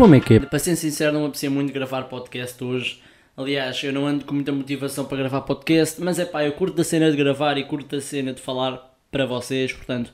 Como é que é? Para ser sincero, não me apetecia muito gravar podcast hoje. Aliás, eu não ando com muita motivação para gravar podcast, mas é pá, eu curto da cena de gravar e curto da cena de falar para vocês, portanto,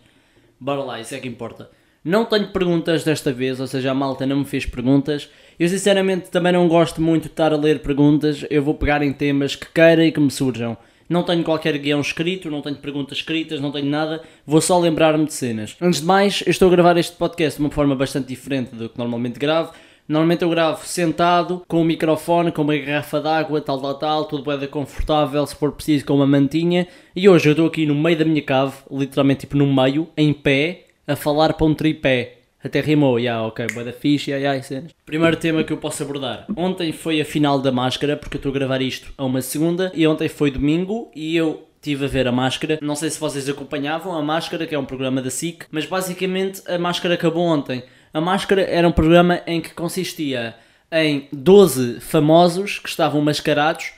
bora lá, isso é que importa. Não tenho perguntas desta vez, ou seja, a malta não me fez perguntas. Eu sinceramente também não gosto muito de estar a ler perguntas, eu vou pegar em temas que queira e que me surjam. Não tenho qualquer guião escrito, não tenho perguntas escritas, não tenho nada, vou só lembrar-me de cenas. Antes de mais, eu estou a gravar este podcast de uma forma bastante diferente do que normalmente gravo. Normalmente eu gravo sentado, com o microfone, com uma garrafa d'água, tal, tal, tal, tudo bem confortável, se for preciso, com uma mantinha. E hoje eu estou aqui no meio da minha cave, literalmente tipo no meio, em pé, a falar para um tripé. Até rimou, yeah, ok, boa da fixe, ya, yeah, cenas. Primeiro tema que eu posso abordar. Ontem foi a final da máscara, porque eu estou a gravar isto a uma segunda, e ontem foi domingo, e eu estive a ver a máscara. Não sei se vocês acompanhavam a máscara, que é um programa da SIC, mas basicamente a máscara acabou ontem. A Máscara era um programa em que consistia em 12 famosos que estavam mascarados,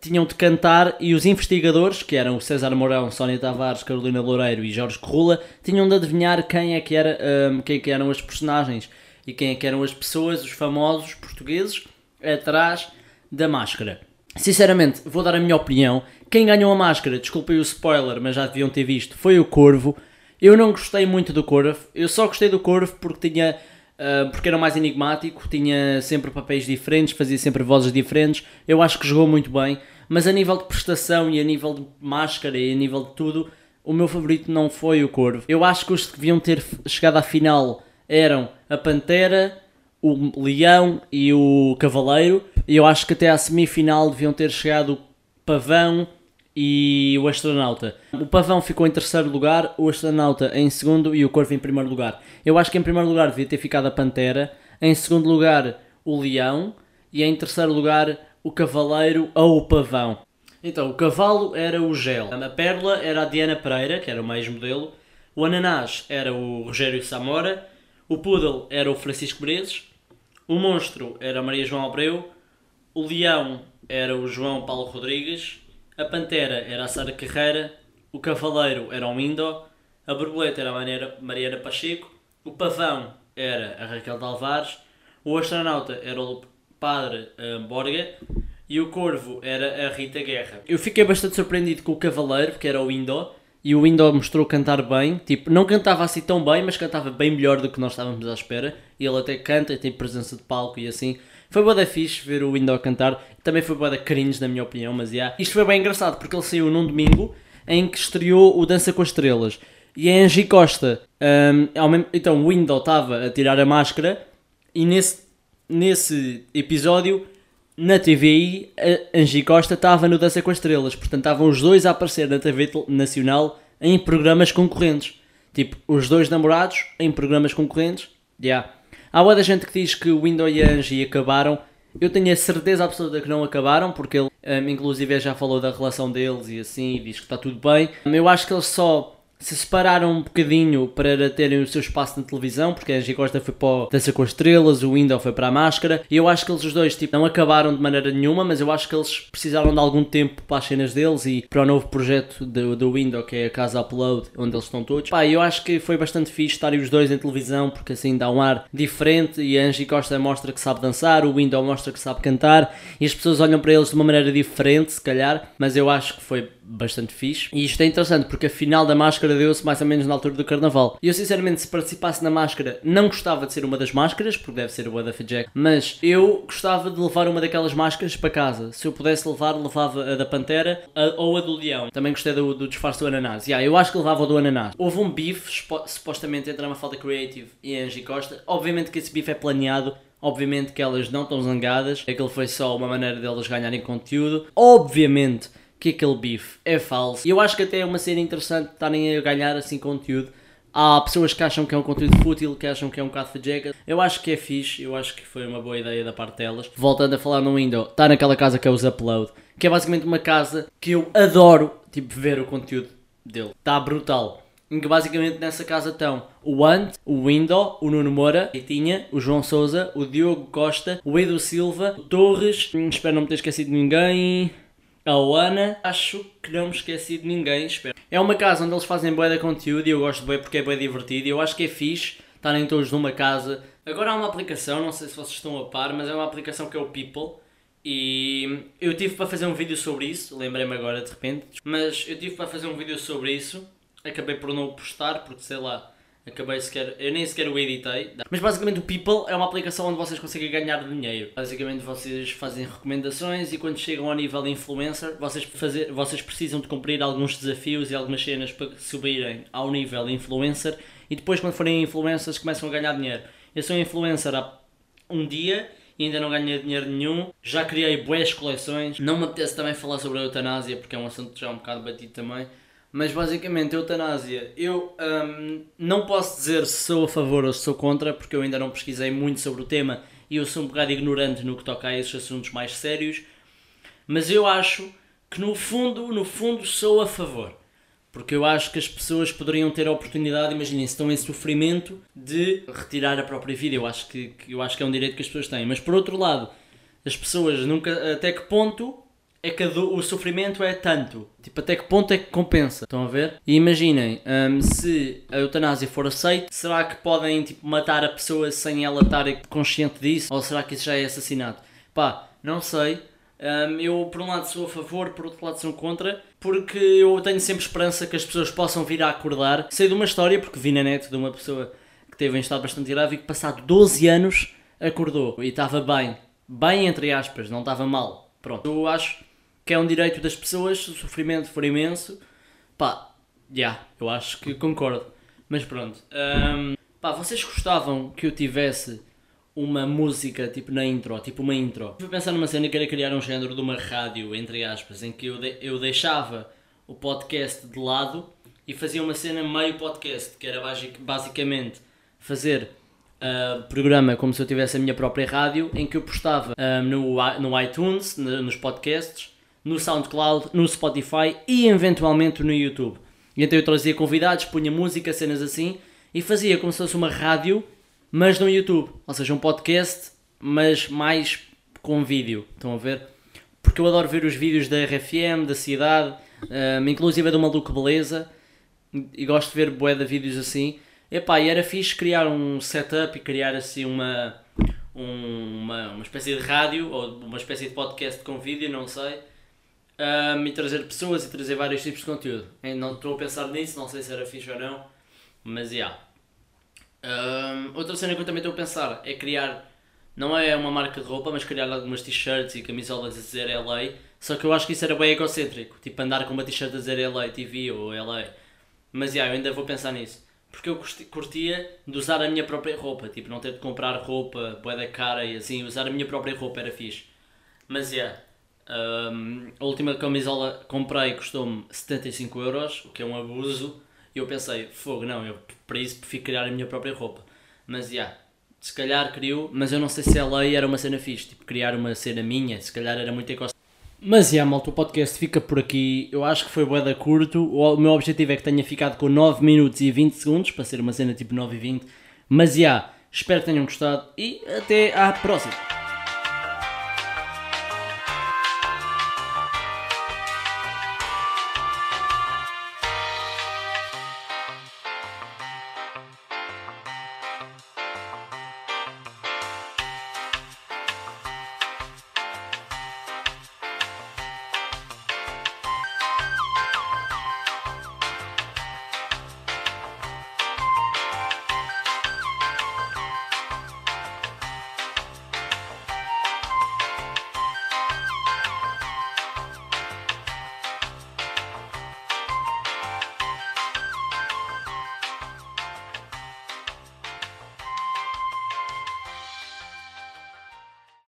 tinham de cantar e os investigadores, que eram o César Mourão, Sónia Tavares, Carolina Loureiro e Jorge Corrula, tinham de adivinhar quem é que, era, um, quem é que eram as personagens e quem é que eram as pessoas, os famosos portugueses, atrás da máscara. Sinceramente, vou dar a minha opinião. Quem ganhou a máscara, desculpem o spoiler, mas já deviam ter visto, foi o Corvo. Eu não gostei muito do Corvo, eu só gostei do Corvo porque tinha. Uh, porque era mais enigmático, tinha sempre papéis diferentes, fazia sempre vozes diferentes. Eu acho que jogou muito bem, mas a nível de prestação e a nível de máscara e a nível de tudo, o meu favorito não foi o Corvo. Eu acho que os que deviam ter chegado à final eram a Pantera, o Leão e o Cavaleiro, e eu acho que até à semifinal deviam ter chegado o Pavão e o astronauta. O pavão ficou em terceiro lugar, o astronauta em segundo e o corvo em primeiro lugar. Eu acho que em primeiro lugar devia ter ficado a pantera, em segundo lugar o leão e em terceiro lugar o cavaleiro ou o pavão. Então, o cavalo era o gel, a pérola era a Diana Pereira, que era o mais modelo, o ananás era o Rogério Samora, o poodle era o Francisco Menezes, o monstro era a Maria João Abreu, o leão era o João Paulo Rodrigues, a Pantera era a Sara Carreira, o Cavaleiro era o Indo, a Borboleta era a Mariana, Pacheco, o Pavão era a Raquel de Alvares, o Astronauta era o Padre uh, Borga e o Corvo era a Rita Guerra. Eu fiquei bastante surpreendido com o Cavaleiro, que era o Indo, e o Indo mostrou cantar bem, tipo, não cantava assim tão bem, mas cantava bem melhor do que nós estávamos à espera. E ele até canta, tem presença de palco e assim. Foi boa da fixe ver o Window cantar. Também foi boa da cringe, na minha opinião, mas yeah. Isto foi bem engraçado porque ele saiu num domingo em que estreou o Dança com as Estrelas. E a Angie Costa, um, mesmo, então o Window estava a tirar a máscara e nesse, nesse episódio, na TVI, a Angie Costa estava no Dança com as Estrelas. Portanto, estavam os dois a aparecer na TV Nacional em programas concorrentes. Tipo, os dois namorados em programas concorrentes. Yeah. Há muita gente que diz que o Window e a Angie acabaram. Eu tenho a certeza absoluta que não acabaram, porque ele, um, inclusive, já falou da relação deles e assim, e diz que está tudo bem. Eu acho que eles só se separaram um bocadinho para terem o seu espaço na televisão, porque a Angie Costa foi para o Dança com as Estrelas, o Window foi para a Máscara, e eu acho que eles os dois tipo, não acabaram de maneira nenhuma, mas eu acho que eles precisaram de algum tempo para as cenas deles e para o novo projeto do, do Window, que é a Casa Upload, onde eles estão todos. Pá, eu acho que foi bastante fixe estarem os dois em televisão, porque assim dá um ar diferente e a Angie Costa mostra que sabe dançar, o Window mostra que sabe cantar, e as pessoas olham para eles de uma maneira diferente, se calhar, mas eu acho que foi bastante fixe. E isto é interessante porque a final da máscara deu-se mais ou menos na altura do carnaval. E eu sinceramente, se participasse na máscara, não gostava de ser uma das máscaras, porque deve ser o Adafa Jack, mas eu gostava de levar uma daquelas máscaras para casa. Se eu pudesse levar, levava a da Pantera a, ou a do Leão. Também gostei do, do disfarce do ananás. Yeah, eu acho que levava o do ananás. Houve um bife, supostamente entre a Mafalda Creative e a Angie Costa. Obviamente que esse bife é planeado Obviamente que elas não estão zangadas, aquilo foi só uma maneira delas ganharem conteúdo. Obviamente que aquele bife é falso. E eu acho que até é uma cena interessante estarem a ganhar assim conteúdo. Há pessoas que acham que é um conteúdo fútil, que acham que é um bocado fajeca. Eu acho que é fixe, eu acho que foi uma boa ideia da parte delas. Voltando a falar no Windows, está naquela casa que é os Upload, que é basicamente uma casa que eu adoro, tipo, ver o conteúdo dele. Está brutal. Em que basicamente nessa casa estão o Ant, o Window, o Nuno Moura, e tinha o João Souza, o Diogo Costa, o Edu Silva, o Torres, hum, espero não me ter esquecido de ninguém, a Oana, acho que não me esqueci de ninguém, espero. É uma casa onde eles fazem bué de conteúdo e eu gosto de bué porque é bué divertido e eu acho que é fixe estarem todos numa casa Agora há uma aplicação, não sei se vocês estão a par, mas é uma aplicação que é o People. E eu tive para fazer um vídeo sobre isso, lembrei-me agora de repente, mas eu tive para fazer um vídeo sobre isso, acabei por não postar porque sei lá, acabei sequer, eu nem sequer o editei. Mas basicamente o People é uma aplicação onde vocês conseguem ganhar dinheiro. Basicamente vocês fazem recomendações e quando chegam ao nível influencer, vocês, fazer, vocês precisam de cumprir alguns desafios e algumas cenas para subirem ao nível influencer e depois quando forem influencers começam a ganhar dinheiro. Eu sou influencer há um dia e ainda não ganhei dinheiro nenhum. Já criei boas coleções. Não me apetece também falar sobre a eutanásia, porque é um assunto já um bocado batido também. Mas basicamente, eutanásia, eu um, não posso dizer se sou a favor ou se sou contra, porque eu ainda não pesquisei muito sobre o tema e eu sou um bocado ignorante no que toca a esses assuntos mais sérios. Mas eu acho que no fundo, no fundo, sou a favor. Porque eu acho que as pessoas poderiam ter a oportunidade, imaginem, se estão em sofrimento, de retirar a própria vida. Eu acho que, eu acho que é um direito que as pessoas têm. Mas por outro lado, as pessoas nunca. Até que ponto é que do, o sofrimento é tanto? Tipo, até que ponto é que compensa? Estão a ver? E imaginem, um, se a eutanásia for aceita, será que podem tipo, matar a pessoa sem ela estar consciente disso? Ou será que isso já é assassinato? Pá, não sei. Um, eu, por um lado, sou a favor, por outro lado, sou contra, porque eu tenho sempre esperança que as pessoas possam vir a acordar. Sei de uma história, porque vi na net de uma pessoa que teve em estado bastante grave e que, passado 12 anos, acordou e estava bem. Bem, entre aspas, não estava mal. Pronto. Eu acho que é um direito das pessoas, se o sofrimento for imenso, pá, já, yeah, eu acho que concordo. Mas pronto. Um, pá, vocês gostavam que eu tivesse uma música tipo na intro, tipo uma intro. Fui pensar numa cena que era criar um género de uma rádio, entre aspas, em que eu, de, eu deixava o podcast de lado e fazia uma cena meio podcast, que era basicamente fazer uh, programa como se eu tivesse a minha própria rádio, em que eu postava uh, no, no iTunes, no, nos podcasts, no SoundCloud, no Spotify e eventualmente no YouTube. E então eu trazia convidados, punha música, cenas assim, e fazia como se fosse uma rádio mas no YouTube. Ou seja, um podcast, mas mais com vídeo. Estão a ver? Porque eu adoro ver os vídeos da RFM, da cidade, um, inclusive do Maluco Beleza, e gosto de ver bué de vídeos assim. Epá, e era fixe criar um setup e criar assim uma, uma, uma espécie de rádio ou uma espécie de podcast com vídeo, não sei. Um, e trazer pessoas e trazer vários tipos de conteúdo. não estou a pensar nisso, não sei se era fixe ou não, mas. Yeah. Um, outra cena que eu também estou a pensar é criar, não é uma marca de roupa, mas criar algumas t-shirts e camisolas a dizer LA. Só que eu acho que isso era bem egocêntrico, tipo andar com uma t-shirt a dizer LA TV ou LA. Mas yeah, eu ainda vou pensar nisso. Porque eu curtia de usar a minha própria roupa, tipo não ter de comprar roupa, boa da cara e assim, usar a minha própria roupa era fixe. Mas yeah, um, a última camisola comprei custou-me 75 euros, o que é um abuso. E eu pensei, fogo, não, eu para isso prefiro criar a minha própria roupa. Mas já, yeah, se calhar criou, mas eu não sei se a lei era uma cena fixe, tipo criar uma cena minha, se calhar era muito ecossistema. Mas já, yeah, malta, o podcast fica por aqui. Eu acho que foi bué da curto. O meu objetivo é que tenha ficado com 9 minutos e 20 segundos, para ser uma cena tipo 9 e 20. Mas já, yeah, espero que tenham gostado e até à próxima.